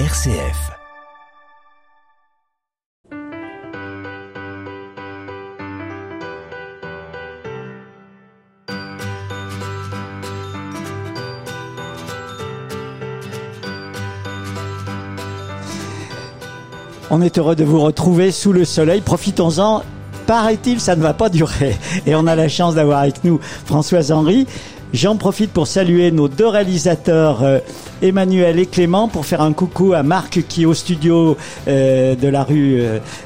RCF. On est heureux de vous retrouver sous le soleil. Profitons-en. Paraît-il, ça ne va pas durer. Et on a la chance d'avoir avec nous Françoise Henry. J'en profite pour saluer nos deux réalisateurs, euh, Emmanuel et Clément, pour faire un coucou à Marc qui au studio euh, de la rue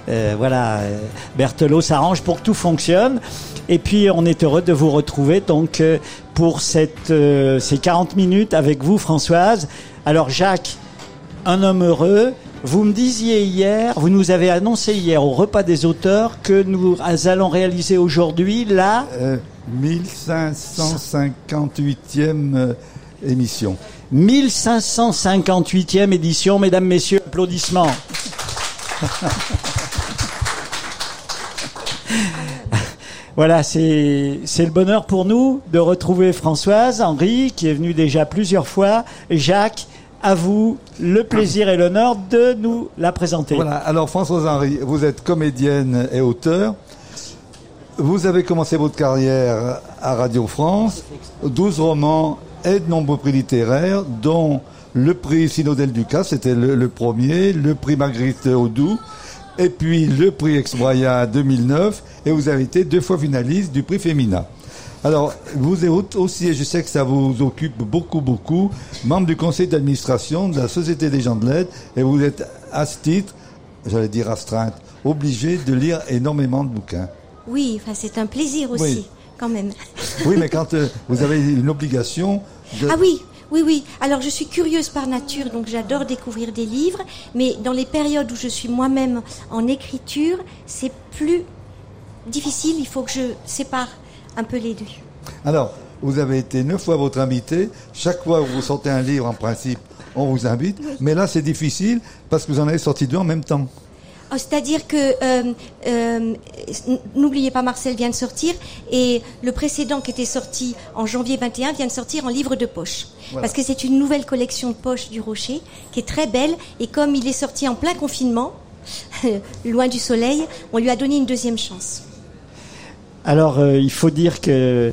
euh, voilà, Berthelot s'arrange pour que tout fonctionne. Et puis on est heureux de vous retrouver donc pour ces 40 minutes avec vous Françoise. Alors Jacques, un homme heureux. Vous me disiez hier, vous nous avez annoncé hier au repas des auteurs que nous allons réaliser aujourd'hui la Euh, 1558e euh, émission. 1558e édition, mesdames, messieurs, applaudissements. Voilà, c'est c'est le bonheur pour nous de retrouver Françoise, Henri, qui est venu déjà plusieurs fois, Jacques, à vous le plaisir et l'honneur de nous la présenter. Voilà, alors Françoise Henry, vous êtes comédienne et auteur. Vous avez commencé votre carrière à Radio France, 12 romans et de nombreux prix littéraires, dont le prix Sinodel Ducas, c'était le, premier, le prix Marguerite Audoux, et puis le prix Ex-Moya 2009, et vous avez été deux fois finaliste du prix Femina. Alors, vous êtes aussi, et je sais que ça vous occupe beaucoup, beaucoup, membre du conseil d'administration de la Société des gens de l'aide, et vous êtes à ce titre, j'allais dire astreinte, obligé de lire énormément de bouquins. Oui, enfin, c'est un plaisir aussi, Oui. quand même. Oui, mais quand euh, vous avez une obligation de... Ah oui, oui, oui. Alors, je suis curieuse par nature, donc j'adore découvrir des livres, mais dans les périodes où je suis moi-même en écriture, c'est plus difficile. Il faut que je sépare un peu les deux. Alors, vous avez été neuf fois votre invité. Chaque fois que vous sortez un livre, en principe, on vous invite. Mais là, c'est difficile parce que vous en avez sorti deux en même temps. Oh, C'est-à-dire que euh, euh, n'oubliez pas, Marcel vient de sortir et le précédent qui était sorti en janvier 21 vient de sortir en livre de poche. Voilà. Parce que c'est une nouvelle collection de poches du Rocher qui est très belle et comme il est sorti en plein confinement, loin du soleil, on lui a donné une deuxième chance. Alors, euh, il faut dire que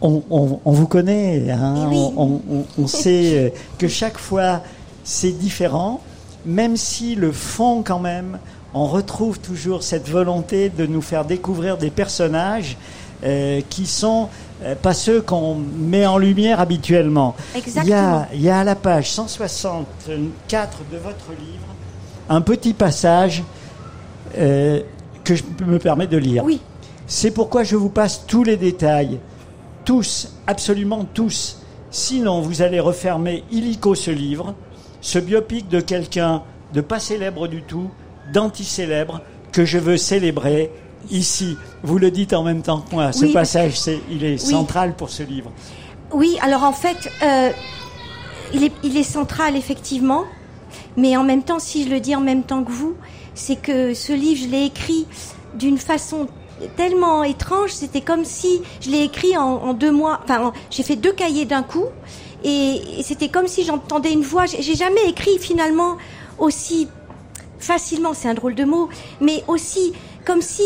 on, on- on vous connaît, hein, Eh oui. on, sait euh, que chaque fois c'est différent, même si le fond quand même, on retrouve toujours cette volonté de nous faire découvrir des personnages euh, qui sont euh, pas ceux qu'on met en lumière habituellement. Il y, a, il y a à la page 164 de votre livre un petit passage euh, que je me permets de lire. Oui, C'est pourquoi je vous passe tous les détails. Tous, absolument tous. Sinon, vous allez refermer illico ce livre, ce biopic de quelqu'un de pas célèbre du tout, d'anti-célèbre, que je veux célébrer ici. Vous le dites en même temps que moi. Ce Oui, passage, il est Oui. central pour ce livre. oui. Alors en fait, euh, il, est, il est central effectivement, mais en même temps, si je le dis en même temps que vous, c'est que ce livre, je l'ai écrit d'une façon tellement étrange. C'était comme si je l'ai écrit en, en deux mois. Enfin, en- j'ai fait deux cahiers d'un coup, et, et c'était comme si j'entendais une voix. J'ai jamais écrit finalement aussi facilement. C'est un drôle de mot, mais aussi comme si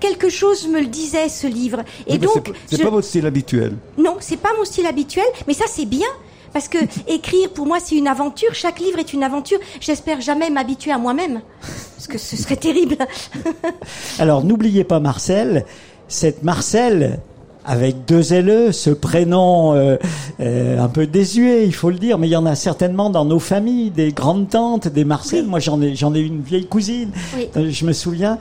quelque chose me le disait ce livre. Et Oui, donc, c'est- c'est je- pas votre style habituel. non, c'est pas mon style habituel, mais ça c'est bien. Parce que écrire, pour moi, c'est une aventure. Chaque livre est une aventure. J'espère jamais m'habituer à moi-même. Parce que ce serait terrible. Alors, n'oubliez pas Marcel, cette Marcel, avec deux LE, ce prénom euh, euh, un peu désuet, il faut le dire, mais il y en a certainement dans nos familles, des grandes tantes, des Marcel. Moi, j'en ai, j'en ai une vieille cousine. Oui. Euh, Je me souviens.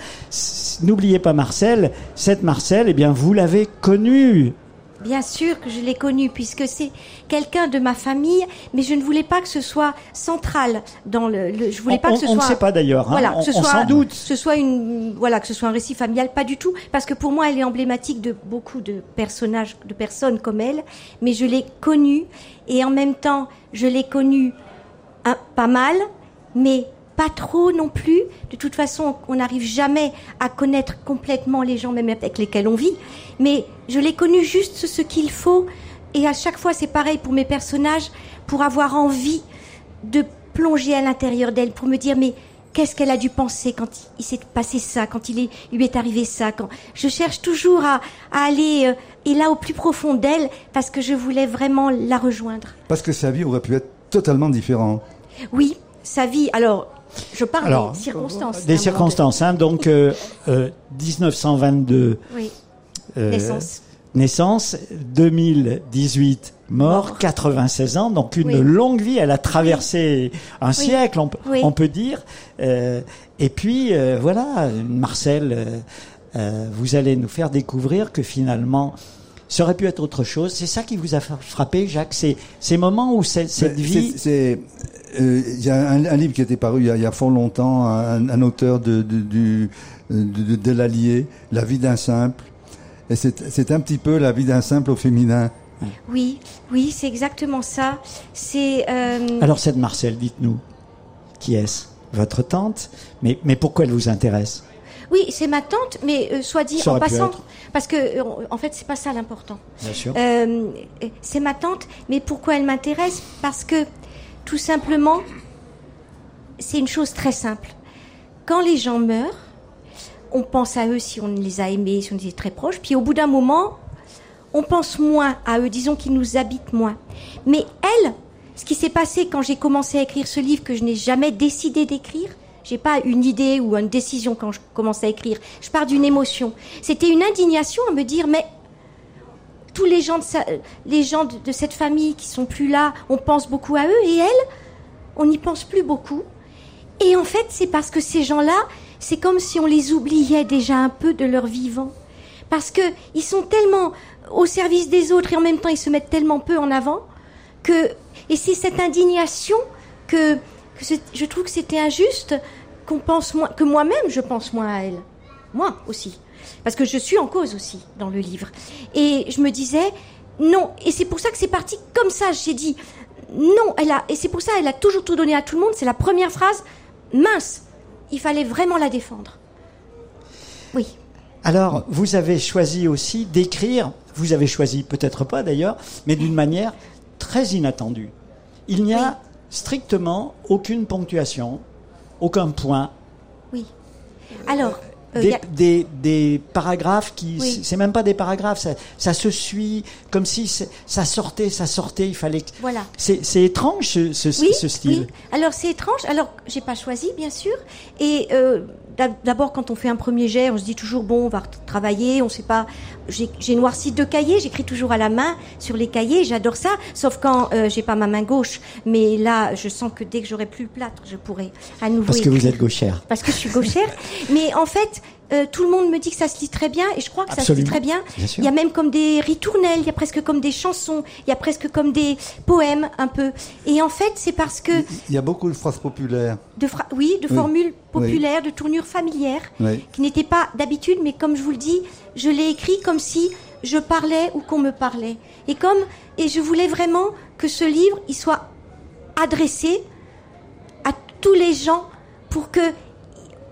N'oubliez pas Marcel. Cette Marcel, eh bien, vous l'avez connue. Bien sûr que je l'ai connu, puisque c'est quelqu'un de ma famille, mais je ne voulais pas que ce soit central dans le. le- je voulais On- pas que ce on- on ne soit. sait pas d'ailleurs, hein. Voilà, On- que ce soit, s'en doute. que ce soit une, voilà, que ce soit un récit familial, pas du tout, parce que pour moi, elle est emblématique de beaucoup de personnages, de personnes comme elle. Mais je l'ai connue, et en même temps, je l'ai connue un- pas mal, mais pas trop non plus. De toute façon, on n'arrive jamais à connaître complètement les gens, même avec lesquels on vit. Mais je l'ai connu juste ce qu'il faut. Et à chaque fois, c'est pareil pour mes personnages, pour avoir envie de plonger à l'intérieur d'elle pour me dire mais qu'est-ce qu'elle a dû penser quand il s'est passé ça, quand il, est, lui est arrivé ça. Quand je cherche toujours à, à aller euh, et là au plus profond d'elle parce que je voulais vraiment la rejoindre. Parce que sa vie aurait pu être totalement différente. Oui, sa vie. Alors, je parle Alors, des circonstances. Des circonstances, hein, donc euh, euh, 1922 moment donné. Oui, euh, naissance. naissance, 2018 mort, Mort. 96 ans, donc une Oui. longue vie. Elle a traversé un siècle, on, on peut dire. Euh, et puis euh, voilà, Marcel, euh, vous allez nous faire découvrir que finalement, ça aurait pu être autre chose. C'est ça qui vous a fra- frappé, Jacques, c'est ces moments où c'est- cette vie. c'est- euh, il y a un, un livre qui était paru il y a, il y a fort longtemps, un, un auteur de, de, du, de, de, de l'Allier, La vie d'un simple. Et c'est c'est un petit peu la vie d'un simple au féminin. Oui, oui, c'est exactement ça. C'est euh, Alors cette Marcel, dites-nous, qui est-ce? Votre tante? Mais, mais pourquoi elle vous intéresse? Oui, c'est ma tante, mais euh, soit dit Ça en passant, parce que euh, en fait, c'est pas ça l'important. Bien sûr. Euh, c'est ma tante, mais pourquoi elle m'intéresse? Parce que tout simplement, c'est une chose très simple. Quand les gens meurent, on pense à eux si on les a aimés, si on les est très proches, puis au bout d'un moment, on pense moins à eux, disons qu'ils nous habitent moins. Mais elle, ce qui s'est passé quand j'ai commencé à écrire ce livre que je n'ai jamais décidé d'écrire, j'ai pas une idée ou une décision quand je commence à écrire, je pars d'une émotion. C'était une indignation à me dire mais tous les gens de, cette famille qui sont plus là, on pense beaucoup à eux et elle, on n'y pense plus beaucoup. Et en fait, c'est parce que ces gens-là, c'est comme si on les oubliait déjà un peu de leur vivant. Parce que ils sont tellement au service des autres et en même temps ils se mettent tellement peu en avant que et c'est cette indignation que, que je trouve que c'était injuste qu'on pense moins que moi-même je pense moins à elle. Moi aussi. Parce que je suis en cause aussi dans le livre. Et je me disais, non. Et c'est pour ça que c'est parti comme ça. J'ai dit, non. Elle a, et c'est pour ça elle a toujours tout donné à tout le monde. C'est la première phrase. Mince. Il fallait vraiment la défendre. Oui. Alors, vous avez choisi aussi d'écrire, vous avez choisi peut-être pas d'ailleurs, mais d'une manière très inattendue. Il n'y a. strictement aucune ponctuation, aucun point, Oui. Alors, euh, des, a- des- des paragraphes qui, Oui. c'est même pas des paragraphes, ça, ça se suit comme si ça sortait, ça sortait, il fallait. que- Voilà. C'est étrange ce, ce- oui, ce style. oui. Alors c'est étrange. Alors j'ai pas choisi, bien sûr. Et euh, d'abord, quand on fait un premier jet, on se dit toujours bon, on va travailler. On sait pas. J'ai noirci deux cahiers. J'écris toujours à la main sur les cahiers. J'adore ça. Sauf quand euh, j'ai pas ma main gauche. Mais là, je sens que dès que j'aurai plus le plâtre, je pourrai à nouveau. Parce que vous êtes gauchère. Parce que je suis gauchère. Mais en fait, euh, tout le monde me dit que ça se lit très bien, et je crois que ça se lit très bien. Il y a même comme des ritournelles, il y a presque comme des chansons, il y a presque comme des poèmes un peu. Et en fait, c'est parce que Il y a beaucoup de phrases populaires. de phra- oui, de Oui. formules populaires, de tournures familières, Oui. qui n'étaient pas d'habitude, mais comme je vous le dis, je l'ai écrit comme si je parlais ou qu'on me parlait. Et comme et je voulais vraiment que ce livre, il soit adressé à tous les gens pour que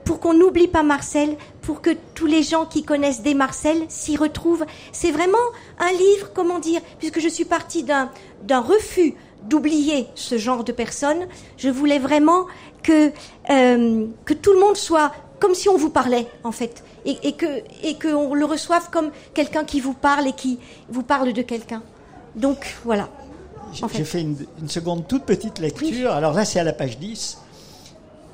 pour qu'on n'oublie pas Marcel, pour que tous les gens qui connaissent des Marcel s'y retrouvent. C'est vraiment un livre, comment dire, puisque je suis partie d'un d'un refus d'oublier ce genre de personnes, je voulais vraiment que euh, que tout le monde soit comme si on vous parlait en fait, et, et que et qu'on le reçoive comme quelqu'un qui vous parle et qui vous parle de quelqu'un. Donc voilà. J'ai En fait. j'ai fait une, une seconde toute petite lecture. Alors là, c'est à la page 10.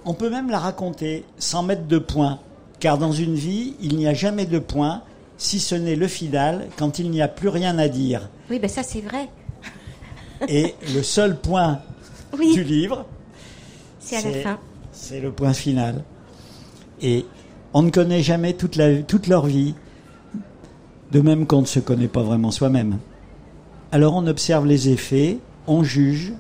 On peut même la raconter sans mettre de point. Car dans une vie, il n'y a jamais de point, si ce n'est le final, quand il n'y a plus rien à dire. Oui, ben ça c'est vrai. Et le seul point Oui. du livre, C'est à la fin. c'est le point final. Et on ne connaît jamais toute, la, toute leur vie, de même qu'on ne se connaît pas vraiment soi-même. Alors on observe les effets, on juge,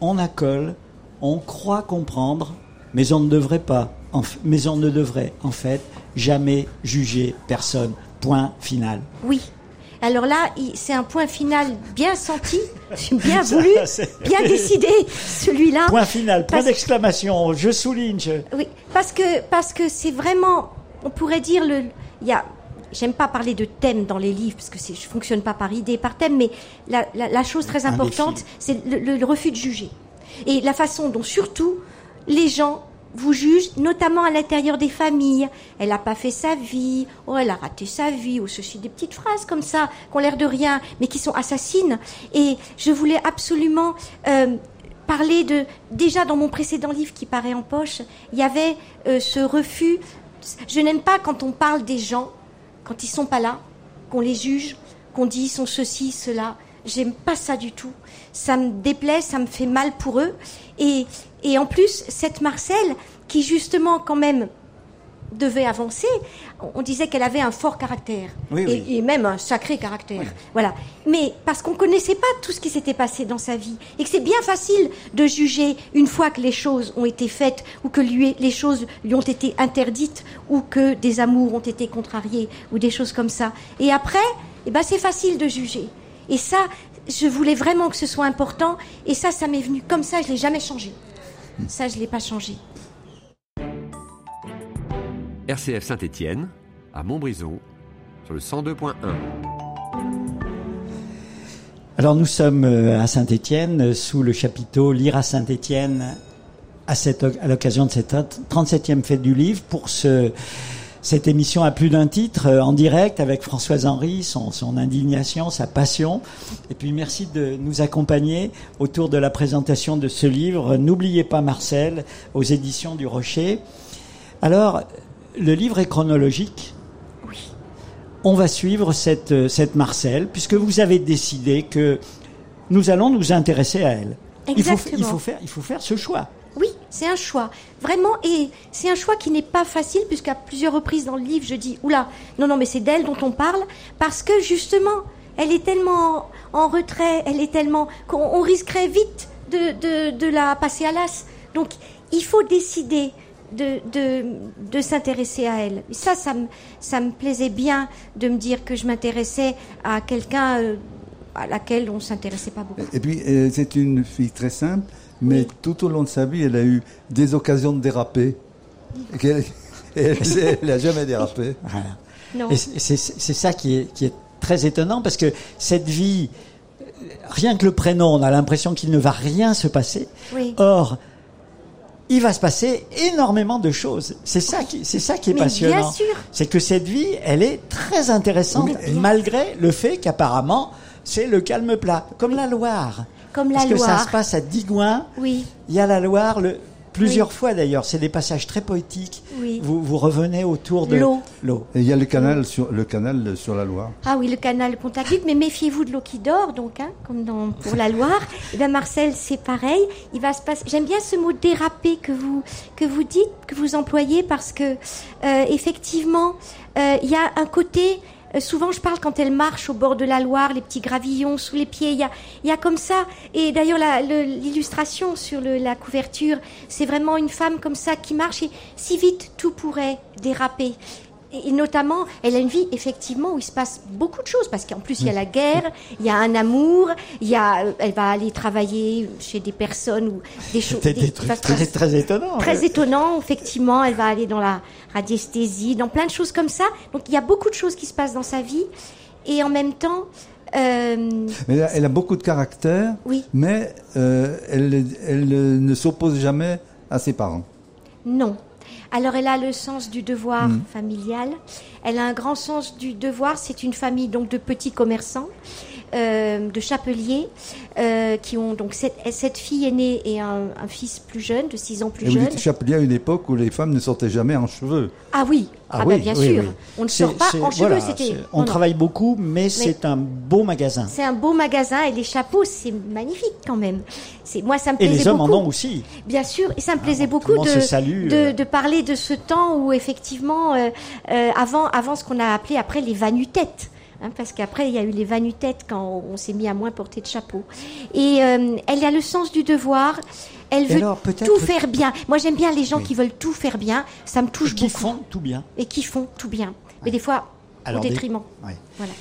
on accole, on croit comprendre, mais on ne devrait pas, en mais on ne devrait en fait jamais juger personne. Point final. Oui. Alors là, c'est un point final bien senti, bien voulu, Ça, bien décidé, celui-là. Point final, point d'exclamation, je souligne. je- Oui, parce que parce que c'est vraiment, on pourrait dire le, il y a, j'aime pas parler de thème dans les livres parce que je fonctionne pas par idée, par thème, mais la, la, la chose très importante, c'est le, le- le refus de juger. Et la façon dont surtout les gens vous jugent, notamment à l'intérieur des familles. Elle n'a pas fait sa vie, oh, elle a raté sa vie, ou ceci, des petites phrases comme ça, qui ont l'air de rien, mais qui sont assassines. Et je voulais absolument euh, parler de... Déjà, dans mon précédent livre qui paraît en poche, il y avait euh, ce refus. Je n'aime pas quand on parle des gens, quand ils sont pas là, qu'on les juge, qu'on dit ils sont ceci, cela. J'aime pas ça du tout. Ça me déplaît, ça me fait mal pour eux. Et, et en plus, cette Marcel, qui justement quand même devait avancer, on disait qu'elle avait un fort caractère Oui, et, oui. et même un sacré caractère. Voilà. Mais parce qu'on connaissait pas tout ce qui s'était passé dans sa vie et que c'est bien facile de juger une fois que les choses ont été faites ou que lui, les choses lui ont été interdites ou que des amours ont été contrariés ou des choses comme ça. Et après, eh ben c'est facile de juger. Et ça, je voulais vraiment que ce soit important et ça, ça m'est venu comme ça. Je l'ai jamais changé. Ça, je l'ai pas changé. RCF Saint-Étienne, à Montbrison, sur le 102.1. Alors nous sommes euh, à Saint-Étienne, sous le chapiteau Lire à Saint-Étienne, à, cette, à l'occasion de cette 37e fête du livre, pour ce, cette émission à plus d'un titre, euh, en direct, avec Françoise Henry, son, son indignation, sa passion. Et puis merci de nous accompagner autour de la présentation de ce livre, N'oubliez pas Marcel, aux éditions du Rocher. Alors, le livre est chronologique. Oui. On va suivre cette, cette Marcel, puisque vous avez décidé que nous allons nous intéresser à elle. Il faut, il, Exactement. faut faire, il faut faire ce choix. C'est un choix. Vraiment, et c'est un choix qui n'est pas facile, puisqu'à plusieurs reprises dans le livre, je dis, oula, non, non, mais c'est d'elle dont on parle, parce que justement, elle est tellement en retrait, elle est tellement, qu'on on risquerait vite de, la passer à l'as. Donc, il faut décider de, s'intéresser à elle. Ça, ça me, ça me plaisait bien de me dire que je m'intéressais à quelqu'un euh, à laquelle on s'intéressait pas beaucoup. Et puis, euh, c'est une fille très simple, mais Oui. tout au long de sa vie, elle a eu des occasions de déraper. Et elle n'a jamais dérapé. Voilà. C'est ça qui est, qui est très étonnant, parce que cette vie, rien que le prénom, on a l'impression qu'il ne va rien se passer. Oui. Or, il va se passer énormément de choses. C'est ça qui, c'est ça qui est Mais passionnant. bien sûr. C'est que cette vie, elle est très intéressante, Oui, malgré le fait qu'apparemment, c'est le calme plat, comme la Loire. Comme la Parce que ça se passe à Digoin. Oui. Il y a la Loire, le, plusieurs Oui. fois d'ailleurs. C'est des passages très poétiques. Oui. Vous, vous revenez autour de L'eau. L'eau. Et il y a le canal sur, le canal sur la Loire. Ah oui, le canal Contact mais méfiez-vous de l'eau qui dort, donc, hein, comme dans, pour la Loire. Et bien Marcel, c'est pareil. Il va se passer. J'aime bien ce mot déraper que vous que vous dites, que vous employez, parce que euh, effectivement, euh, il y a un côté. Euh, souvent, je parle quand elle marche au bord de la Loire, les petits gravillons sous les pieds. Il y a, il y a comme ça. Et d'ailleurs, l'illustration sur le- la couverture, c'est vraiment une femme comme ça qui marche. Et si vite, tout pourrait déraper. Et et notamment, elle a une vie effectivement où il se passe beaucoup de choses parce qu'en plus il y a la guerre, il y a un amour, il y a, euh, elle va aller travailler chez des personnes ou des choses. C'était des des- trucs très, très étonnants. très étonnant, effectivement. Elle va aller dans la radiesthésie, dans plein de choses comme ça. Donc il y a beaucoup de choses qui se passent dans sa vie. Et en même temps, euh, Mais elle a, elle a beaucoup de caractère, oui, mais euh, elle, elle ne s'oppose jamais à ses parents. non. Alors elle a le sens du devoir familial. Elle a un grand sens du devoir. C'est une famille donc de petits commerçants, euh, de chapeliers, euh, qui ont donc cette, cette fille est née et un, un fils plus jeune, de 6 ans plus Et vous jeune. dites chapelier à une époque où les femmes ne sortaient jamais en cheveux. Ah oui, ah, bah, bien sûr. On ne sort pas en cheveux. voilà, C'était. c'est- On non, non. travaille beaucoup, mais, c'est un beau magasin. C'est un beau magasin et les chapeaux, c'est magnifique quand même. C'est moi, ça me Et plaisait les hommes beaucoup. en ont aussi. Bien sûr, et ça me plaisait bon, tout beaucoup de, se salue, de, euh. de parler de ce temps où effectivement, euh, euh, avant, avant ce qu'on a appelé après les vanutettes. Hein, parce qu'après, il y a eu les vanutettes quand on s'est mis à moins porter de chapeau. Et euh, elle a le sens du devoir. Elle veut alors, tout faire bien. Moi, j'aime bien les gens qui veulent tout faire bien. Ça me touche Et qui beaucoup. font tout bien. Et qui font tout bien. Mais des fois, Alors, au des- détriment. Ouais. Voilà.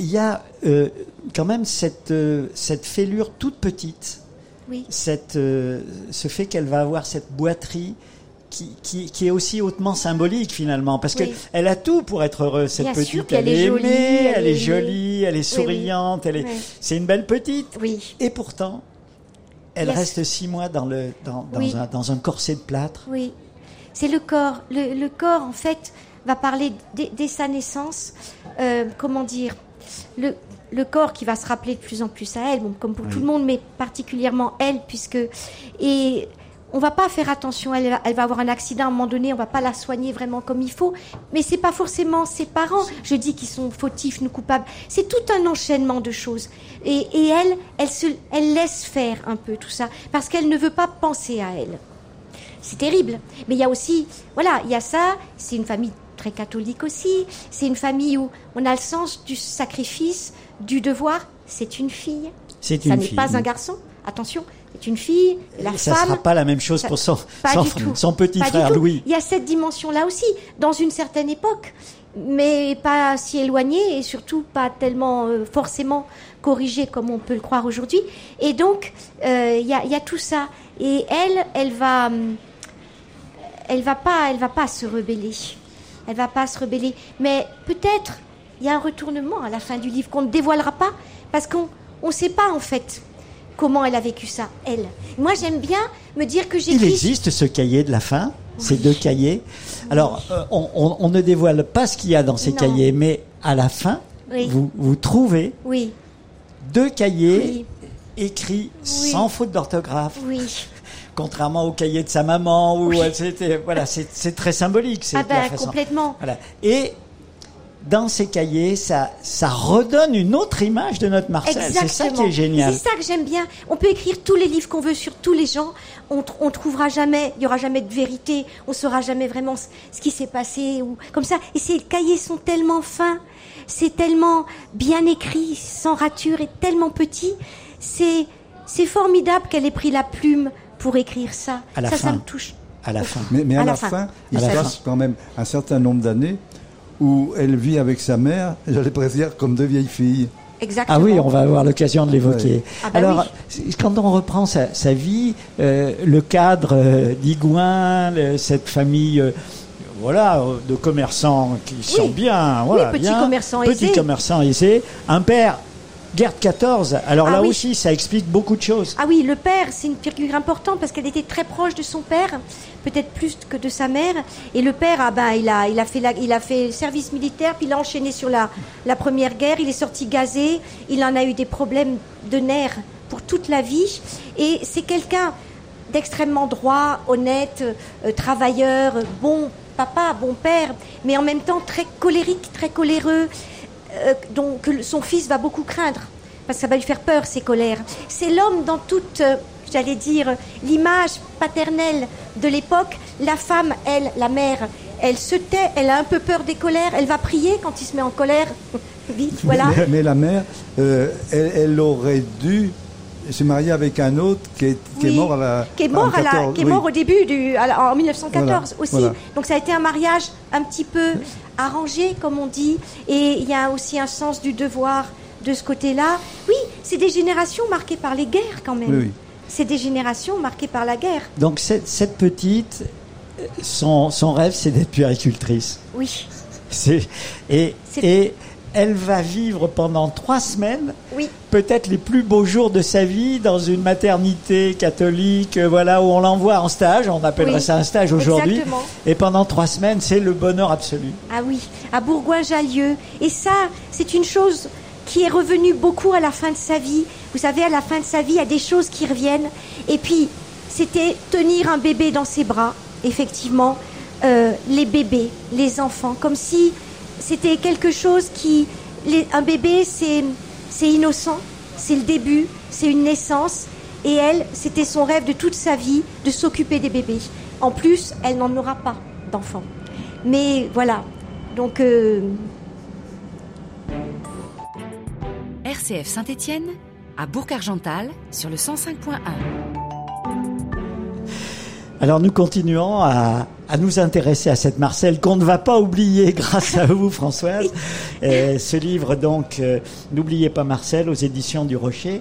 Il y a euh, quand même cette, euh, cette fêlure toute petite, Oui. cette, ce fait qu'elle va avoir cette boiterie qui, qui, qui est aussi hautement symbolique finalement, parce Oui. que elle a tout pour être heureuse, cette Bien petite. sûr, elle, elle est jolie, aimée, elle elle est jolie, elle est Oui, oui. souriante, elle est, c'est une belle petite. Oui. Et pourtant, Elle Yes. reste six mois dans, le, dans, un, dans un corset de plâtre. Oui, c'est le corps. Le, le corps, en fait, va parler dès, dès sa naissance. euh, comment dire le, le corps qui va se rappeler de plus en plus à elle, bon, comme pour tout le monde, mais particulièrement elle, puisque et on va pas faire attention. Elle, va- elle va avoir un accident à un moment donné. On va pas la soigner vraiment comme il faut. Mais c'est pas forcément ses parents. Je dis qu'ils sont fautifs, nous coupables. C'est tout un enchaînement de choses. Et, et elle, elle se, elle laisse faire un peu tout ça parce qu'elle ne veut pas penser à elle. C'est terrible. Mais il y a aussi, voilà, il y a ça. C'est une famille très catholique aussi. C'est une famille où on a le sens du sacrifice, du devoir. C'est une fille. C'est Ça une n'est fille. pas un garçon. Attention, c'est une fille. La ça femme. sera pas la même chose ça- pour son, petit Pas frère. Louis. Il y a cette dimension-là aussi, dans une certaine époque, mais pas si éloignée et surtout pas tellement euh, forcément corrigée comme on peut le croire aujourd'hui. Et donc, euh, il y, a, il y a tout ça. Et elle, elle va, hum, elle va pas, elle va pas se rebeller. Elle va pas se rebeller. Mais peut-être il y a un retournement à la fin du livre qu'on ne dévoilera pas parce qu'on on sait pas en fait comment elle a vécu ça, elle. Moi, j'aime bien me dire que Il j'écris. existe ce cahier de la fin, ces deux cahiers. Alors, euh, on, on- on ne dévoile pas ce qu'il y a dans ces Non. cahiers, mais à la fin, Oui. vous, vous trouvez Oui, deux cahiers Oui. écrits sans faute d'orthographe, oui. contrairement au cahier de sa maman où elle s'était. Voilà, c'est très symbolique. c'est Ah ben façon- complètement. Voilà. Et dans ces cahiers, ça, ça redonne une autre image de notre Marcel. C'est ça qui est génial. C'est ça que j'aime bien. On peut écrire tous les livres qu'on veut sur tous les gens. On, on trouvera jamais, il y aura jamais de vérité. On saura jamais vraiment ce, ce qui s'est passé ou comme ça. Et ces cahiers sont tellement fins, c'est tellement bien écrit, sans rature et tellement petit. C'est c'est formidable qu'elle ait pris la plume pour écrire ça. À la ça, fin. ça me touche. À la fin. Mais, mais à, À la la fin. fin, il se passe quand même un certain nombre d'années où elle vit avec sa mère, j'allais presque dire comme deux vieilles filles. Exactement. Ah oui, on va avoir l'occasion de l'évoquer. Ouais. Ah bah Alors, quand on reprend sa, sa vie, euh, le cadre euh, d'Igouin, cette famille, euh, voilà, de commerçants qui sont bien, voilà, petits bien, commerçants petits aisés. commerçants aisés, un père, guerre de 14. Alors Ah là oui. aussi, ça explique beaucoup de choses. Ah oui, le père, c'est une figure importante parce qu'elle était très proche de son père, peut-être plus que de sa mère. Et le père, ah ben, il a, il a fait, la- il a fait le service militaire, puis il a enchaîné sur la, la première guerre. Il est sorti gazé. Il en a eu des problèmes de nerfs pour toute la vie. Et c'est quelqu'un d'extrêmement droit, honnête, euh, travailleur, bon papa, bon père, mais en même temps très colérique, très coléreux, euh, donc que son fils va beaucoup craindre parce que ça va lui faire peur ces colères. C'est l'homme dans toute, euh, j'allais dire, l'image paternelle de l'époque. La femme, elle, la mère, elle se tait, elle a un peu peur des colères, elle va prier quand il se met en colère. Vite, voilà. Mais, la mère, euh, elle aurait dû se marier avec un autre qui est, qui est Oui, mort à la. qui est mort, en à la- 14, qui est oui. mort au début du, à la- en 1914 Voilà, aussi. voilà. Donc ça a été un mariage un petit peu arrangé, comme on dit, et il y a aussi un sens du devoir de ce côté-là. Oui, c'est des générations marquées par les guerres quand même. Oui, oui. C'est des générations marquées par la guerre. Donc cette, cette petite, son, son rêve, c'est d'être puéricultrice. Oui, C'est- Et, C'est- et elle va vivre pendant trois semaines oui, peut-être les plus beaux jours de sa vie dans une maternité catholique, euh, voilà, où on l'envoie en stage, on appellerait Oui, ça un stage aujourd'hui. Et pendant trois semaines, c'est le bonheur absolu. ah oui, à Bourgoin-Jallieu. Et ça, c'est une chose qui est revenue beaucoup à la fin de sa vie. Vous savez, à la fin de sa vie, il y a des choses qui reviennent. Et puis, c'était tenir un bébé dans ses bras, effectivement, euh, les bébés, les enfants, comme si c'était quelque chose qui... un bébé, c'est innocent, c'est le début, c'est une naissance. Et elle, c'était son rêve de toute sa vie de s'occuper des bébés. En plus, elle n'en aura pas d'enfants. Mais voilà. Donc, euh, RCF Saint-Étienne, à Bourg-Argental, sur le 105.1. Alors nous continuons à, à nous intéresser à cette Marcel qu'on ne va pas oublier grâce à vous Françoise. Ce livre donc, euh, N'oubliez pas Marcel aux éditions du Rocher.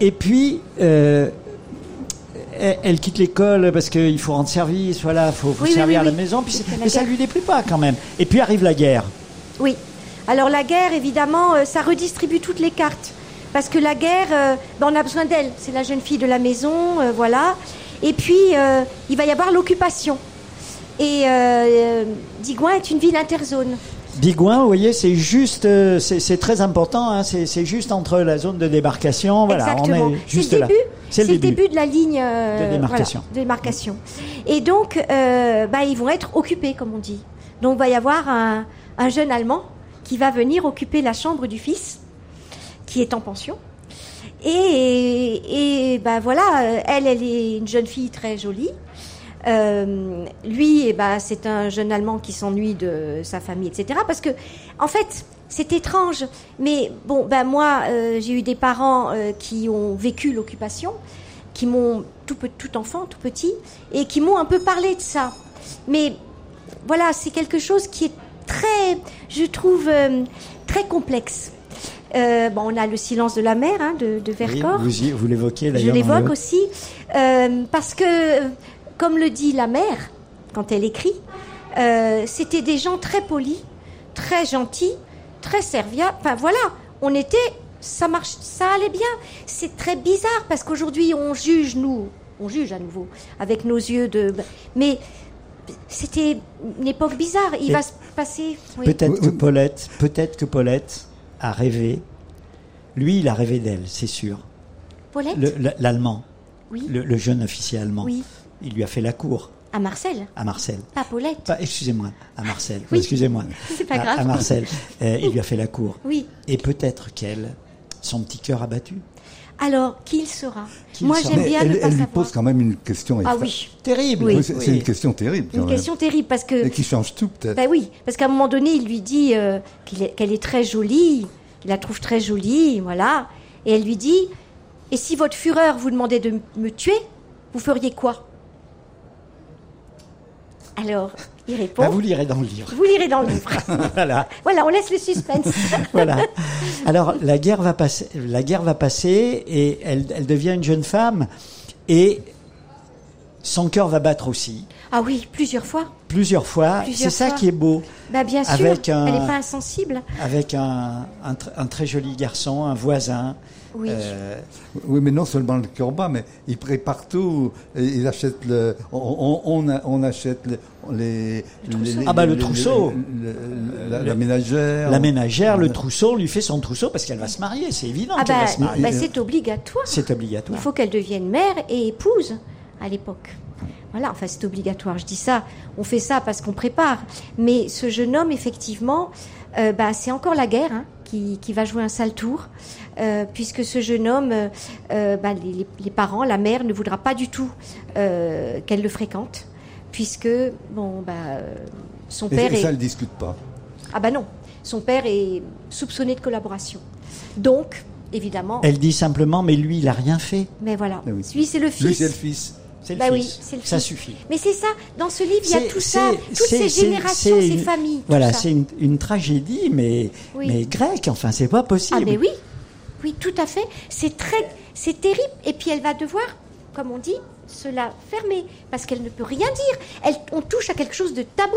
Et puis, euh, elle, elle quitte l'école parce qu'il faut rendre service, voilà, il faut, faut Oui, servir oui, à la maison, puis, la mais ça guerre. lui déplaît pas quand même. Et puis arrive la guerre. oui. Alors, la guerre, évidemment, euh, ça redistribue toutes les cartes. parce que la guerre, ben, on a besoin d'elle. C'est la jeune fille de la maison, voilà. Et puis, euh, il va y avoir l'occupation. Et euh, Digoin est une ville interzone. Digoin, vous voyez, c'est juste, euh, c'est très important. hein, c'est juste entre la zone de débarcation. Voilà, Exactement. on est C'est juste le là. début. C'est le début. de la ligne euh, De démarcation. voilà, de démarcation. Et donc, euh, bah, ils vont être occupés, comme on dit. Donc, il va y avoir un, un jeune Allemand qui va venir occuper la chambre du fils, qui est en pension. Et, et bah voilà, euh, elle, elle est une jeune fille très jolie. Euh, lui, eh ben, c'est un jeune Allemand qui s'ennuie de sa famille, etc. Parce que, en fait, c'est étrange. Mais bon, ben moi, euh, j'ai eu des parents qui ont vécu l'occupation, qui m'ont tout, tout enfant, tout petit, et qui m'ont un peu parlé de ça. Mais voilà, c'est quelque chose qui est très, je trouve, très complexe. Euh, bon, on a le silence de la mer hein, de, de Oui, Vercors. vous, vous l'évoquez Je d'ailleurs. dans l'évoque le- aussi euh, parce que, comme le dit la mère quand elle écrit, euh, c'était des gens très polis, très gentils, très serviables. Enfin voilà, on était, ça marche, ça allait bien. C'est très bizarre parce qu'aujourd'hui on juge nous, on juge à nouveau avec nos yeux de, mais c'était une époque bizarre. Il Et va se passer. oui. Peut-être que. Paulette, peut-être que Paulette a rêvé. Lui, il a rêvé d'elle, c'est sûr. Paulette, Le- le- L'allemand, oui, le, le jeune officier allemand. oui, Il lui a fait la cour à Marcel, à Marcel. pas Paulette. Pas, excusez-moi, à Marcel. Oui. Excusez-moi. C'est pas À- grave. À, Marcel. Euh, il lui a fait la cour. Oui. Et peut-être qu'elle, son petit cœur abattu. Alors, qui il sera Qui Moi, j'aime bien elle, ne pas elle lui savoir. pose quand même une question. Ah oui, Terrible. Oui. Oui, c'est une question terrible. une même. question terrible parce que, Et qui change tout peut-être. ben oui, parce qu'à un moment donné, il lui dit euh, qu'il est- qu'elle est très jolie, il la trouve très jolie, voilà, et elle lui dit, et si votre fureur vous demandait de me tuer, vous feriez quoi? Alors, répond, Bah, vous lirez dans le livre. vous lirez dans le livre. voilà. voilà, on laisse le suspense. voilà. Alors la guerre va passer, la guerre va passer et elle, elle devient une jeune femme et son cœur va battre aussi ah oui, plusieurs fois. plusieurs fois. C'est ça qui est beau Bah bien sûr, Avec un- elle n'est pas insensible. avec un, un très joli garçon, un voisin. Oui. Euh, Oui, mais non seulement le cœur bat, mais il prépare tout. Et il achète le. On, achète le- les, les- les- Ah bah, le trousseau. le- le- la, la ménagère. la ménagère, le trousseau, lui fait son trousseau parce qu'elle va se marier. C'est évident Ah qu'elle bah, va se marier. bah, c'est obligatoire. C'est Il obligatoire. faut qu'elle devienne mère et épouse à l'époque. Voilà, enfin c'est obligatoire. Je dis ça, on fait ça parce qu'on prépare. Mais ce jeune homme, effectivement, euh, bah, c'est encore la guerre hein, qui, qui va jouer un sale tour, euh, puisque ce jeune homme, euh, euh, bah, les, parents, la mère ne voudra pas du tout euh, qu'elle le fréquente, puisque bon, bah, euh, son Et, père et est ça, elle ne discute pas. ah bah non, son père est soupçonné de collaboration. Donc, évidemment, Elle dit simplement, mais lui, il a rien fait. mais voilà, Ah oui. lui c'est le fils. Lui, c'est le fils. C'est le Bah oui, le Ça suffit. Mais c'est ça, dans ce livre, il y a tout ça, toutes ces générations, ces une- familles. Voilà, c'est une, une tragédie, mais, Oui. mais grecque. Enfin, c'est pas possible. Ah mais oui, oui, tout à fait. C'est très, c'est terrible. Et puis elle va devoir, comme on dit, se la fermer parce qu'elle ne peut rien dire. Elle, on touche à quelque chose de tabou,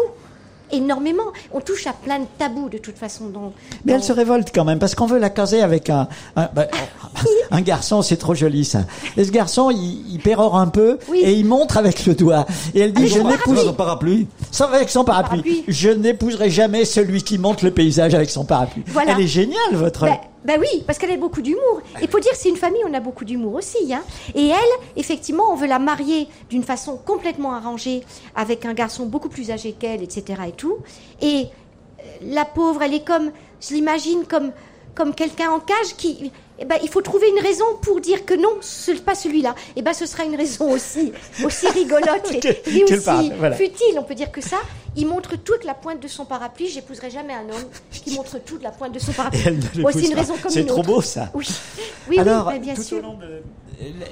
énormément. On touche à plein de tabous de toute façon. Dans, Mais elle se révolte quand même parce qu'on veut la caser avec un un, bah, un garçon, c'est trop joli ça. Et ce garçon, il, il pérore un peu Oui. et il montre avec le doigt et elle dit Avec je son n'épouse Son parapluie. sans avec son parapluie. parapluie. Je n'épouserai jamais celui qui monte le paysage avec son parapluie. Voilà. Elle est géniale votre. Bah, bah oui, parce qu'elle a beaucoup d'humour. Et faut dire, c'est une famille, on a beaucoup d'humour aussi. Hein. Et elle, effectivement, on veut la marier d'une façon complètement arrangée avec un garçon beaucoup plus âgé qu'elle, etc. Et tout. Et euh, la pauvre, elle est comme, je l'imagine comme quelqu'un en cage qui. Eh ben, il faut trouver une raison pour dire que non, ce n'est pas celui-là. Et ben, ce sera une raison aussi, aussi rigolote et, aussi voilà. futile. On peut dire que ça. Il montre toute la pointe de son parapluie. J'épouserai jamais un homme qui montre toute la pointe de son parapluie. C'est une pas. raison comme C'est trop autre. beau ça. Oui, oui, Alors, oui, mais bien tout sûr. au long de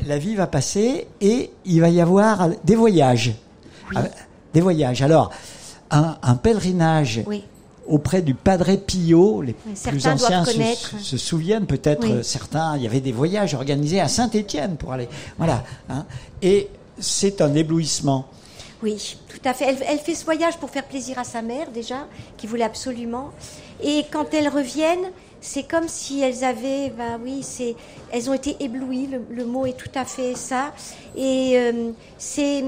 la vie va passer et il va y avoir des voyages. Ah, Des voyages. Alors, un, un pèlerinage Oui. Auprès du Padre Pio. Les plus anciens se, se souviennent peut-être Oui. certains. Il y avait des voyages organisés à Saint-Étienne pour aller. Voilà. hein. Et c'est un éblouissement. Oui, tout à fait. Elle, elle fait ce voyage pour faire plaisir à sa mère déjà, qui voulait absolument. Et quand elles reviennent, c'est comme si elles avaient, bah oui, c'est, elles ont été éblouies. Le, le mot est tout à fait ça. Et euh, c'est,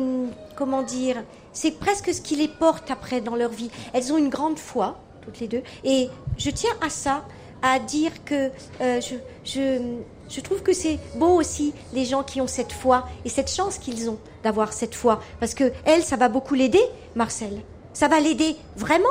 comment dire, c'est presque ce qui les porte après dans leur vie. Elles ont une grande foi, toutes les deux. Et je tiens à ça, à dire que euh, je, trouve que c'est beau aussi les gens qui ont cette foi et cette chance qu'ils ont d'avoir cette foi, parce que elle, ça va beaucoup l'aider, Marcel. Ça va l'aider vraiment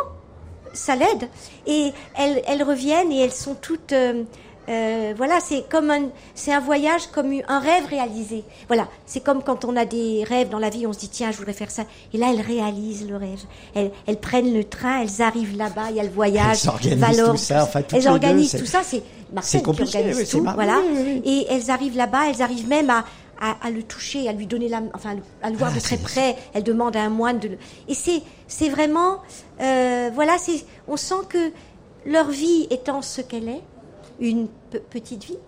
ça l'aide. Et elles, elles reviennent et elles sont toutes. euh, euh, voilà, c'est comme un, c'est un voyage comme un rêve réalisé. Voilà, c'est comme quand on a des rêves dans la vie, on se dit tiens, je voudrais faire ça. Et là, elles réalisent le rêve. Elles, elles prennent le train, elles arrivent là-bas, il y a le voyage. Elles organisent Valor, tout ça, enfin, elles deux, organisent tout ça. C'est Marcel qui organise oui, tout. Voilà. oui, oui. Et elles arrivent là-bas, elles arrivent même à, à, à le toucher, à lui donner la, enfin, à le- voir Ah, de très près. Elle demande à un moine de le. Et c'est, c'est vraiment, euh, voilà, c'est, on sent que leur vie étant ce qu'elle est, une pe- petite vie,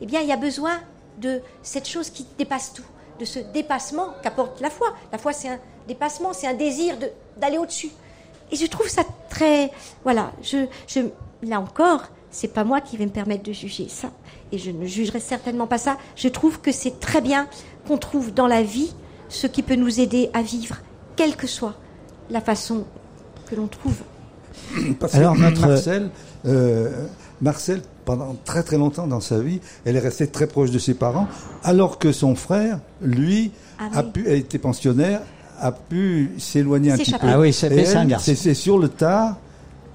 eh bien, il y a besoin de cette chose qui dépasse tout, de ce dépassement qu'apporte la foi. La foi, c'est un dépassement, c'est un désir de, d'aller au-dessus. Et je trouve ça très, voilà, je, je, là encore, c'est pas moi qui vais me permettre de juger ça, et je ne jugerai certainement pas ça. Je trouve que c'est très bien qu'on trouve dans la vie ce qui peut nous aider à vivre, quelle que soit la façon que l'on trouve. Parce Alors, que notre- Marcel, euh, Marcel, pendant très très longtemps dans sa vie, elle est restée très proche de ses parents, alors que son frère, lui, Ah a oui. pu, a été pensionnaire, a pu s'éloigner un petit peu. Ah oui, c'est- sur le tard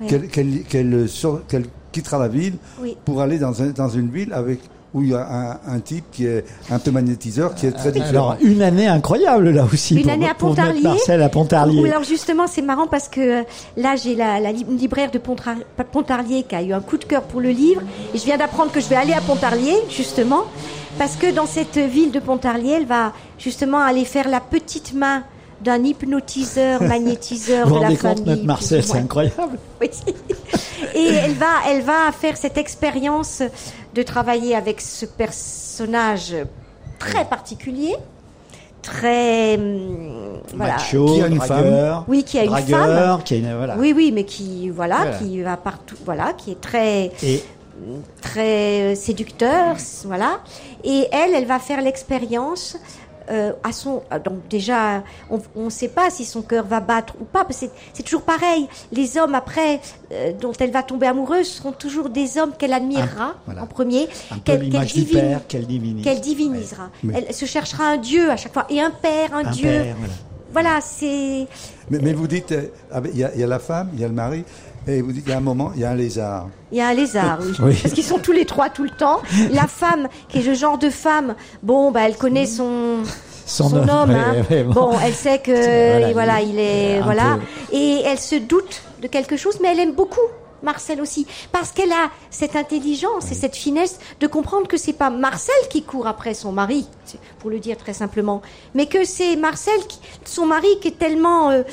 Oui. qu'elle qu'elle- qu'elle sort- qu'elle quittera la ville Oui. pour aller dans, un- dans une ville avec où il y a un, un type qui est un peu magnétiseur, qui est très différent. Alors, une année incroyable là aussi. Une pour, année à Pontarlier. Marcel à Ou Pontarlier. alors justement, c'est marrant parce que euh, là, j'ai la, la li- libraire de Pontarlier qui a eu un coup de cœur pour le livre. Et je viens d'apprendre que je vais aller à Pontarlier, justement, parce que dans cette ville de Pontarlier, elle va justement aller faire la petite main d'un hypnotiseur, magnétiseur Vous vous de la compte, famille. notre Marcel, c'est incroyable. Oui. Et elle va, elle va faire cette expérience de travailler avec ce personnage très particulier, très hum, voilà. Macho, Qui a une dragueur, Oui, qui a une dragueur, femme. qui a une voilà. Oui, oui, mais qui voilà, Voilà. qui va partout, voilà, qui est très Et très séducteur, voilà. Et elle, elle va faire l'expérience. Euh, à son euh, donc déjà on ne sait pas si son cœur va battre ou pas parce que c'est- toujours pareil les hommes après euh, dont elle va tomber amoureuse seront toujours des hommes qu'elle admirera Ah, voilà. en premier qu'elle divine- divinise. qu'elle divinisera Mais- elle se cherchera un dieu à chaque fois et un père un, Un dieu père, voilà. voilà c'est Mais, mais vous dites, ah il y, a- il y a la femme, il y a le mari, et vous dites, il y a un moment, il y a un lézard. Il y a un lézard, oui. Oui. Parce qu'ils sont tous les trois tout le temps. La femme, qui est le genre de femme, bon, bah, elle connaît son, Son son, homme, homme. ouais, hein. bon. bon. elle sait que, Voilà, il- est, voilà. peu. Et elle se doute de quelque chose, mais elle aime beaucoup. Marcel aussi, parce qu'elle a cette intelligence et cette finesse de comprendre que c'est pas Marcel qui court après son mari, pour le dire très simplement, mais que c'est Marcel, qui, son mari, qui est tellement euh,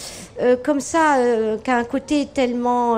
euh, comme ça, euh, qui a un côté tellement,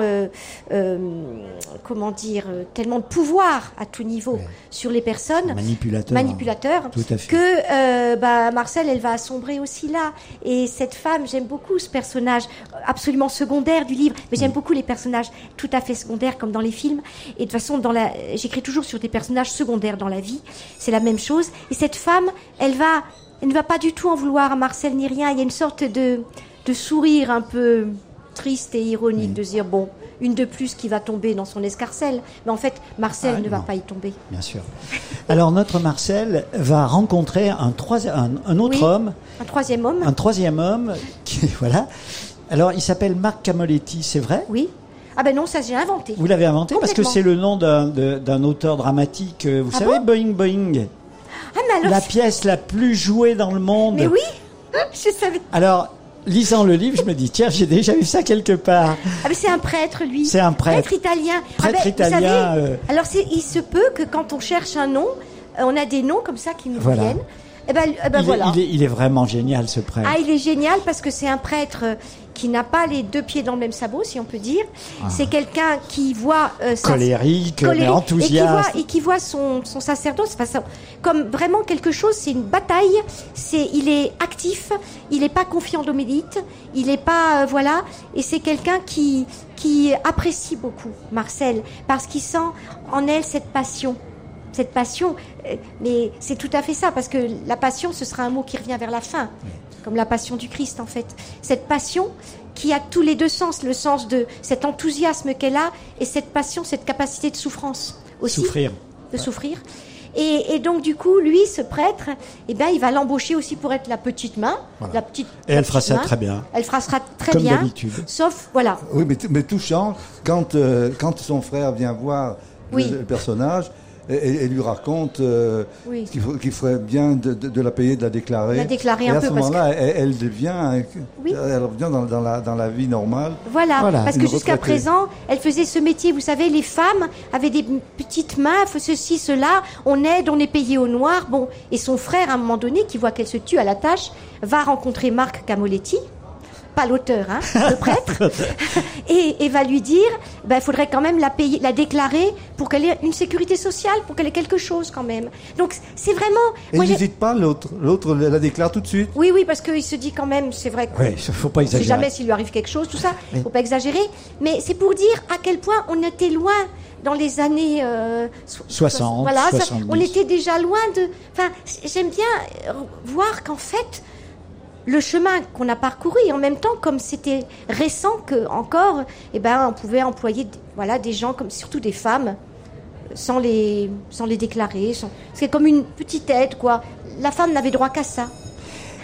comment dire, tellement de pouvoir à tout niveau Ouais. sur les personnes, manipulateur. manipulateur, Tout à fait. que bah, Marcel, elle va assombrer aussi là. Et cette femme, j'aime beaucoup ce personnage absolument secondaire du livre, mais j'aime beaucoup les personnages tout à fait secondaires comme dans les films. Et de toute façon, dans la, j'écris toujours sur des personnages secondaires dans la vie. C'est la même chose. Et cette femme, elle va, elle ne va pas du tout en vouloir à Marcel ni rien. Il y a une sorte de, de sourire un peu triste et ironique Mm. de dire bon, une de plus qui va tomber dans son escarcelle. Mais en fait, Marcel Ah, ne va non. pas y tomber. Bien sûr. Alors notre Marcel va rencontrer un, troisième, un, un autre Oui. homme, Un troisième homme. un troisième homme, qui, voilà. Alors il s'appelle Marc Camoletti, c'est vrai? Oui. Ah ben non, ça j'ai inventé. Vous l'avez inventé parce que c'est le nom d'un auteur dramatique. euh, Vous Ah savez, bon Boing Boing, Ah mais alors, la pièce la plus jouée dans le monde. mais oui, je savais. Alors, lisant le livre, je me dis tiens, j'ai déjà vu ça quelque part. Ah mais c'est un prêtre lui. C'est un prêtre. italien. Prêtre ah ben, italien, Vous savez, euh. Alors il se peut que quand on cherche un nom, euh, on a des noms comme ça qui nous Voilà. viennent. Eh ben, eh ben il, est- voilà. il est, il est vraiment génial ce prêtre. Ah, il est génial parce que c'est un prêtre euh, qui n'a pas les deux pieds dans le même sabot, si on peut dire. C'est quelqu'un qui voit euh, sa- Ah. Colérique, mais enthousiaste. et qui voit, et qui voit son, son sacerdoce enfin, ça- comme vraiment quelque chose. C'est une bataille. C'est, il est actif. Il n'est pas confiant d'Homédite. Il n'est pas euh, voilà. Et c'est quelqu'un qui qui apprécie beaucoup Marcel parce qu'il sent en elle cette passion cette passion, euh, mais c'est tout à fait ça, parce que la passion, ce sera un mot qui revient vers la fin, comme la passion du Christ en fait. Cette passion qui a tous les deux sens, le sens de cet enthousiasme qu'elle a et cette passion, cette capacité de souffrance aussi, Souffrir. de souffrir. Et, et donc du coup, lui, ce prêtre, eh ben, il va l'embaucher aussi pour être la petite main, la petite. Et la elle fera ça très bien. Elle fera ça très Comme bien, d'habitude. sauf voilà. Oui, mais, mais tout change quand, euh, quand son frère vient voir le, personnage et, et- et lui raconte euh, Oui. qu'il faut- qu'il ferait bien de, de- de la payer, de la déclarer. La déclarer et un à peu, ce moment-là, elle, elle devient, Oui. elle revient dans, dans la, dans la vie normale. Voilà, Voilà. parce que jusqu'à retraitée. présent, elle faisait ce métier. Vous savez, les femmes avaient des petites mains, ceci, cela. On aide, on est payé au noir. Bon, et son frère, à un moment donné, qui voit qu'elle se tue à la tâche, va rencontrer Marc Camoletti, pas l'auteur, hein, le prêtre, et, et va lui dire, ben, il faudrait quand même la payer, la déclarer pour qu'elle ait une sécurité sociale, pour qu'elle ait quelque chose quand même. Donc c'est vraiment. Et moi, il n'hésite pas, l'autre. L'autre la déclare tout de suite? oui, oui, parce qu'il se dit quand même, c'est vrai que Oui, il faut pas exagérer. jamais s'il lui arrive quelque chose, tout ça. Faut pas exagérer. Mais c'est pour dire à quel point on était loin dans les années euh, so- 60, Voilà, ça- 70. on était déjà loin de. Enfin, j'aime bien voir qu'en fait, le chemin qu'on a parcouru, et en même temps, comme c'était récent que encore, eh ben, on pouvait employer, voilà, des gens comme surtout des femmes, sans les, sans les déclarer. sans- C'est comme une petite aide, quoi. La femme n'avait droit qu'à ça.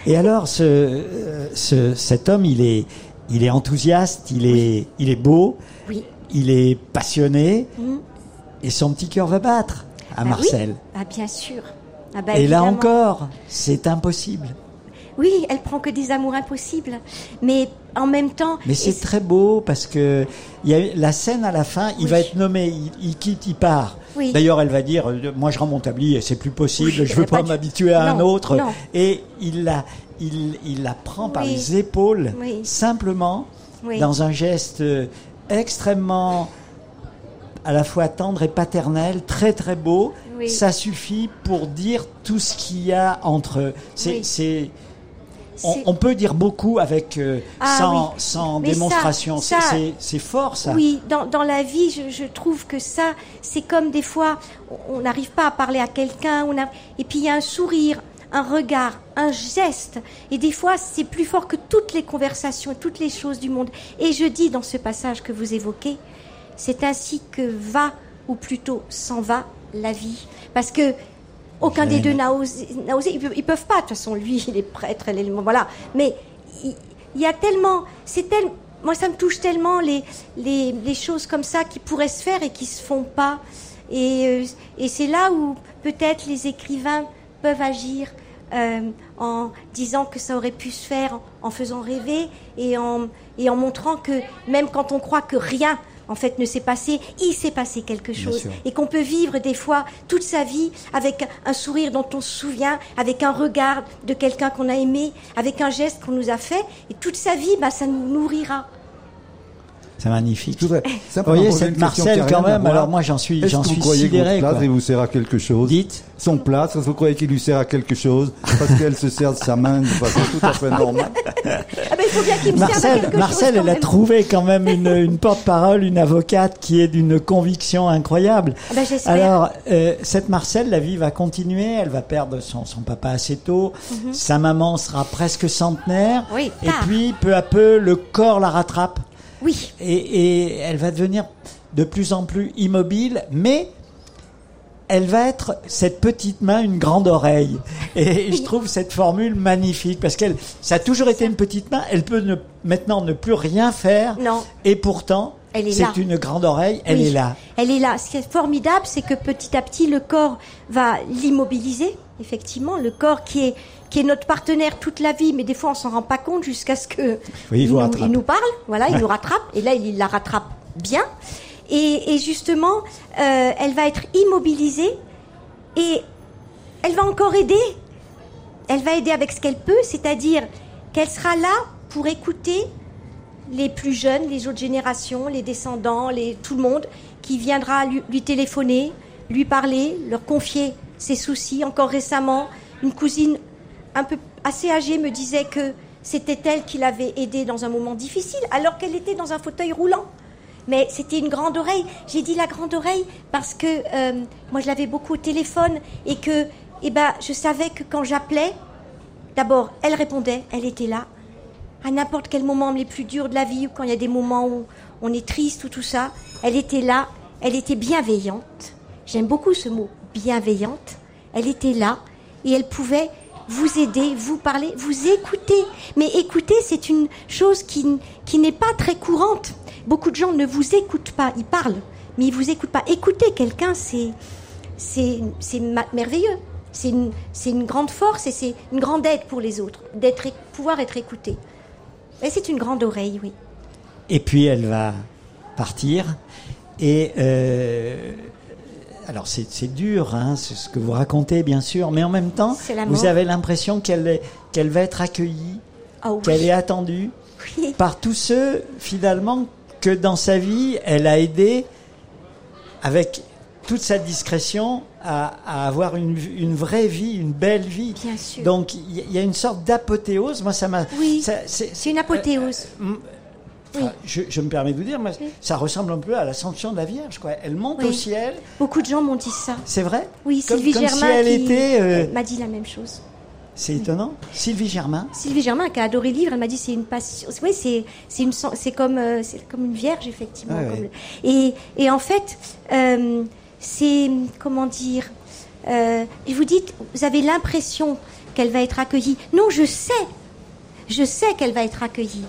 Et alors, ce, euh, ce- cet homme, il est, il est enthousiaste, il est, il est beau, Oui. il est passionné, Mhm. et son petit cœur va battre à Bah Marcel. oui. Ah, bien sûr. Ah bah, et là encore, c'est impossible. Oui, elle prend que des amours impossibles. Mais en même temps. Mais c'est très beau parce que y a la scène à la fin, il Oui. va être nommé, il, il quitte, il part. Oui. D'ailleurs, elle va dire, euh, moi je rends mon tablier, et c'est plus possible, Oui, je veux pas m'habituer à un autre. non. Et il la, il, il la prend par les épaules, simplement, dans un geste euh, extrêmement à la fois tendre et paternel, très très beau. Ça suffit pour dire tout ce qu'il y a entre c'est, on, peut dire beaucoup avec euh, Ah sans, oui. démonstration. C'est- fort ça. Oui, dans, dans la vie, je, je trouve que ça, c'est comme des fois, on- on n'arrive pas à parler à quelqu'un, on a- et puis il y a un sourire, un regard, un geste, et des fois, c'est plus fort que toutes les conversations, toutes les choses du monde. Et je dis dans ce passage que vous évoquez, c'est ainsi que va, ou plutôt s'en va, la vie. Parce que aucun des deux n'a osé. Ils, peuvent, ils peuvent pas, de toute façon, lui, il est prêtre, elle est le... Voilà. Mais il, il y a tellement... C'est tel, moi, ça me touche tellement les, les, les choses comme ça qui pourraient se faire et qui se font pas. Et, euh, et c'est là où peut-être les écrivains peuvent agir euh, en disant que ça aurait pu se faire, en, en faisant rêver et en, et en montrant que même quand on croit que rien en fait ne s'est passé, il s'est passé quelque chose. et qu'on peut vivre des fois toute sa vie avec un sourire dont on se souvient, avec un regard de quelqu'un qu'on a aimé, avec un geste qu'on nous a fait. Et toute sa vie, bah, ça nous nourrira. C'est magnifique. Je voudrais Vous voyez, cette Marcel, quand même, alors moi j'en suis, Est-ce j'en que vous suis croyez que sidéré. votre plâtre, quoi. il vous sert à quelque chose Dites. Son plâtre, est-ce que vous croyez qu'il lui sert à quelque chose Parce qu'elle se sert de sa main de façon tout à fait normale. Ah ben, il faut bien qu'il me serve à Marcel, quelque Marcel, chose. elle a trouvé quand même une, une porte-parole, une avocate qui est d'une conviction incroyable. Ah ben, j'espère. Alors, euh, cette Marcel, la vie va continuer. Elle va perdre son, son papa assez tôt. Sa maman sera presque centenaire. Mhm. Oui, et puis, peu à peu, le corps la rattrape. Oui, Et, et elle va devenir de plus en plus immobile, mais elle va être cette petite main, une grande oreille. Et je trouve cette formule magnifique parce qu'elle, ça a toujours été une petite main. Elle peut ne, maintenant ne plus rien faire. Non. Et pourtant, c'est une grande oreille. Elle Oui. est là. Elle est là. Ce qui est formidable, c'est que petit à petit, le corps va l'immobiliser. Effectivement, le corps qui est qui est notre partenaire toute la vie, mais des fois on s'en rend pas compte jusqu'à ce que Oui, il nous, rattrape. il nous parle. Voilà, il nous rattrape. Et là, il la rattrape bien. Et, et justement, euh, elle va être immobilisée et elle va encore aider elle va aider avec ce qu'elle peut, c'est-à-dire qu'elle sera là pour écouter les plus jeunes, les autres générations, les descendants, les, tout le monde, qui viendra lui, lui téléphoner, lui parler, leur confier ses soucis. Encore récemment, une cousine un peu assez âgée me disait que c'était elle qui l'avait aidée dans un moment difficile, alors qu'elle était dans un fauteuil roulant. Mais c'était une grande oreille. J'ai dit la grande oreille parce que euh, moi je l'avais beaucoup au téléphone et que eh ben, je savais que quand j'appelais, d'abord elle répondait, elle était là. À n'importe quel moment les plus durs de la vie ou quand il y a des moments où on est triste ou tout ça, elle était là, elle était bienveillante. J'aime beaucoup ce mot, bienveillante. Elle était là et elle pouvait vous aider, vous parler, vous écouter. Mais écouter, c'est une chose qui, qui n'est pas très courante. Beaucoup de gens ne vous écoutent pas, ils parlent, mais ils vous écoutent pas. Écouter quelqu'un, c'est, c'est, merveilleux. C'est une, une grande force et c'est une grande aide pour les autres, d'être, pouvoir être écouté. Et c'est une grande oreille, oui. Et puis elle va partir et euh, alors c'est dur, hein, c'est ce que vous racontez bien sûr, mais en même temps, vous avez l'impression qu'elle qu'elle va être accueillie, oh qu'elle est attendue par tous ceux finalement que dans sa vie elle a aidé avec toute sa discrétion à, à avoir une, une, vraie vie, une belle vie. Bien sûr. Donc il y, a une sorte d'apothéose. Moi ça m'a. Oui. C'est une apothéose. Euh, je, me permets de vous dire, mais ça ressemble un peu à l'ascension de la Vierge. Quoi. Elle monte au ciel. Beaucoup de gens m'ont dit ça. C'est vrai Oui, comme, Sylvie Germain elle était, euh, m'a dit la même chose. C'est étonnant. Sylvie Germain. Sylvie Germain qui a adoré le livre, elle m'a dit c'est une passion. Oui, c'est c'est une c'est comme euh, c'est comme une vierge effectivement. Et et en fait euh, c'est comment dire. vous dites, vous avez l'impression qu'elle va être accueillie. Non, je sais, je sais qu'elle va être accueillie.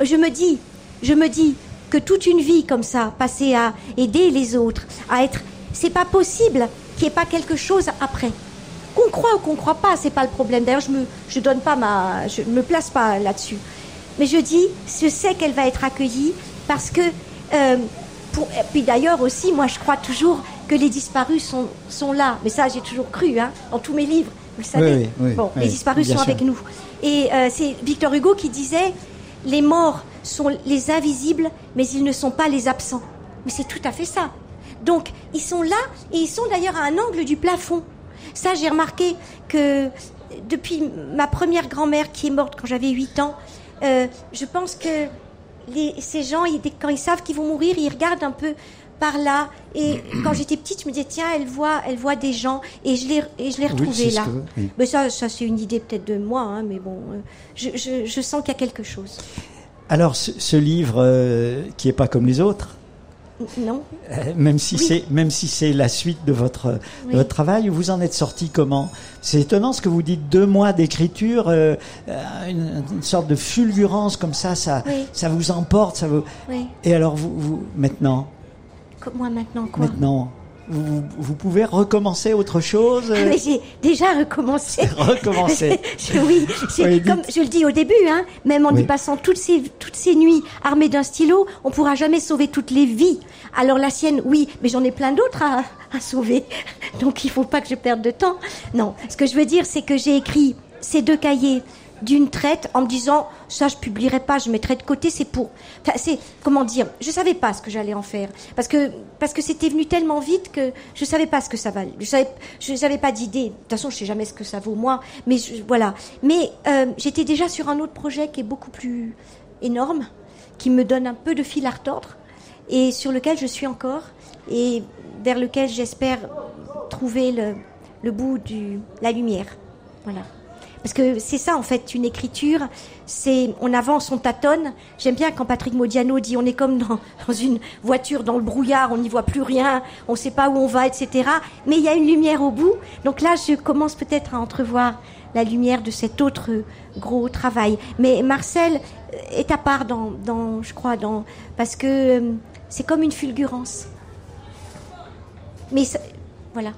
Je me dis, je me dis que toute une vie comme ça, passer à aider les autres, à être, c'est pas possible qu'il n'y ait pas quelque chose après. Qu'on croit ou qu'on croit pas, c'est pas le problème. D'ailleurs, je me, je donne pas ma, je me place pas là-dessus. Mais je dis, je sais qu'elle va être accueillie parce que, euh, pour, et puis d'ailleurs aussi, moi, je crois toujours que les disparus sont, sont là. Mais ça, j'ai toujours cru, hein, dans tous mes livres. Vous le savez. bon, les disparus sont avec nous. Et euh, c'est Victor Hugo qui disait, les morts sont les invisibles, mais ils ne sont pas les absents. Mais c'est tout à fait ça. Donc, ils sont là et ils sont d'ailleurs à un angle du plafond. Ça, j'ai remarqué que depuis ma première grand-mère qui est morte quand j'avais 8 ans, euh, je pense que ces gens, quand ils savent qu'ils vont mourir, ils regardent un peu par là. Et quand j'étais petite, je me disais, tiens, elle voit, elle voit des gens. Et je l'ai, et je l'ai retrouvé là. Mais ça, ça c'est une idée peut-être de moi, hein, mais bon, euh, je, je, je, sens qu'il y a quelque chose. Alors, ce, livre euh, qui est pas comme les autres. Non. Euh, même si c'est même si c'est la suite de votre votre travail, vous en êtes sorti comment? C'est étonnant ce que vous dites. Deux mois d'écriture, euh, une, sorte de fulgurance comme ça, ça ça vous emporte, ça vous. Et alors vous, vous maintenant? Moi maintenant quoi? Maintenant vous, pouvez recommencer autre chose ah, Mais j'ai déjà recommencé. recommencé. oui, comme je le dis au début, hein, même en y passant toutes ces, toutes ces nuits armées d'un stylo, on pourra jamais sauver toutes les vies. Alors la sienne, oui, mais j'en ai plein d'autres à, à sauver. Donc il faut pas que je perde de temps. Non, ce que je veux dire, c'est que j'ai écrit ces deux cahiers d'une traite en me disant ça je publierai pas, je mettrai de côté, c'est pour c'est comment dire, je savais pas ce que j'allais en faire parce que parce que c'était venu tellement vite que je savais pas ce que ça valait. Je savais je n'avais pas d'idée. De toute façon, je sais jamais ce que ça vaut moi, mais voilà. Mais euh, j'étais déjà sur un autre projet qui est beaucoup plus énorme qui me donne un peu de fil à retordre et sur lequel je suis encore et vers lequel j'espère trouver le, le bout du la lumière. Voilà. Parce que c'est ça, en fait, une écriture, c'est on avance, on tâtonne. J'aime bien quand Patrick Modiano dit on est comme dans, une voiture dans le brouillard, on n'y voit plus rien, on ne sait pas où on va, etc. Mais il y a une lumière au bout. Donc là, je commence peut-être à entrevoir la lumière de cet autre gros travail. Mais Marcel est à part dans, dans je crois, dans, parce que euh, c'est comme une fulgurance. Mais voilà.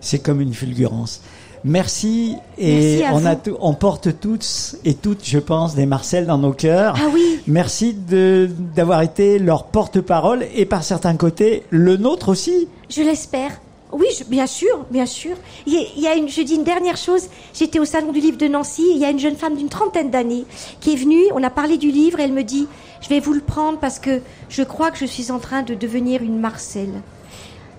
C'est comme une fulgurance. Merci et on, a on porte toutes et toutes, je pense, des Marcel dans nos cœurs. Ah oui. Merci d'avoir été leur porte-parole et par certains côtés le nôtre aussi. Je l'espère. Oui, je- bien sûr, bien sûr. Il y a, il y a une, je dis une dernière chose. J'étais au salon du livre de Nancy. Il y a une jeune femme d'une trentaine d'années qui est venue. On a parlé du livre. Et elle me dit "Je vais vous le prendre parce que je crois que je suis en train de devenir une Marcel."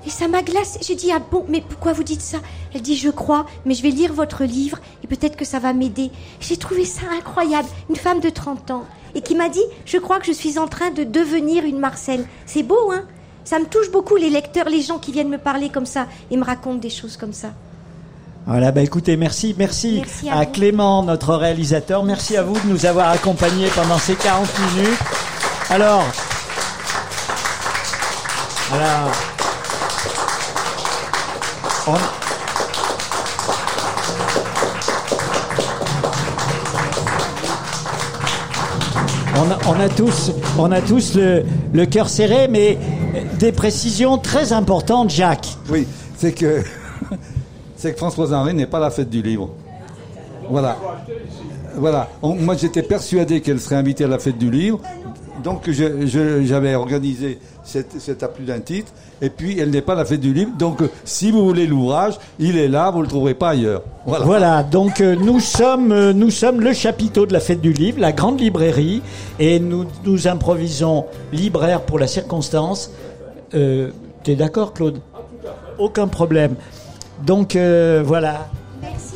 Et ça m'a glacé. J'ai dit ah bon, mais pourquoi vous dites ça? Elle dit je crois, mais je vais lire votre livre et peut-être que ça va m'aider. J'ai trouvé ça incroyable. Une femme de 30 ans et qui m'a dit je crois que je suis en train de devenir une Marcel. C'est beau, hein? Ça me touche beaucoup les lecteurs, les gens qui viennent me parler comme ça et me racontent des choses comme ça. Voilà, bah écoutez, merci, merci, Merci à. Clément, notre réalisateur. Merci à vous de nous avoir accompagnés pendant ces 40 minutes. Alors, voilà. On- On a, on a tous, on a tous le, le cœur serré, mais des précisions très importantes, Jacques. Oui, c'est que c'est que Françoise Henri n'est pas la fête du livre. Voilà. Voilà. On- moi, j'étais persuadé qu'elle serait invitée à la fête du livre. Donc, j'avais organisé cette, cette plus d'un titre. Et puis, elle n'est pas la fête du livre. Donc, euh, si vous voulez l'ouvrage, il est là, vous ne le trouverez pas ailleurs. Voilà. Voilà, donc euh, nous sommes euh, nous sommes le chapiteau de la fête du livre, la grande librairie, et nous nous improvisons libraire pour la circonstance. Euh, T'es d'accord, Claude? Aucun problème. Donc euh, voilà. Merci.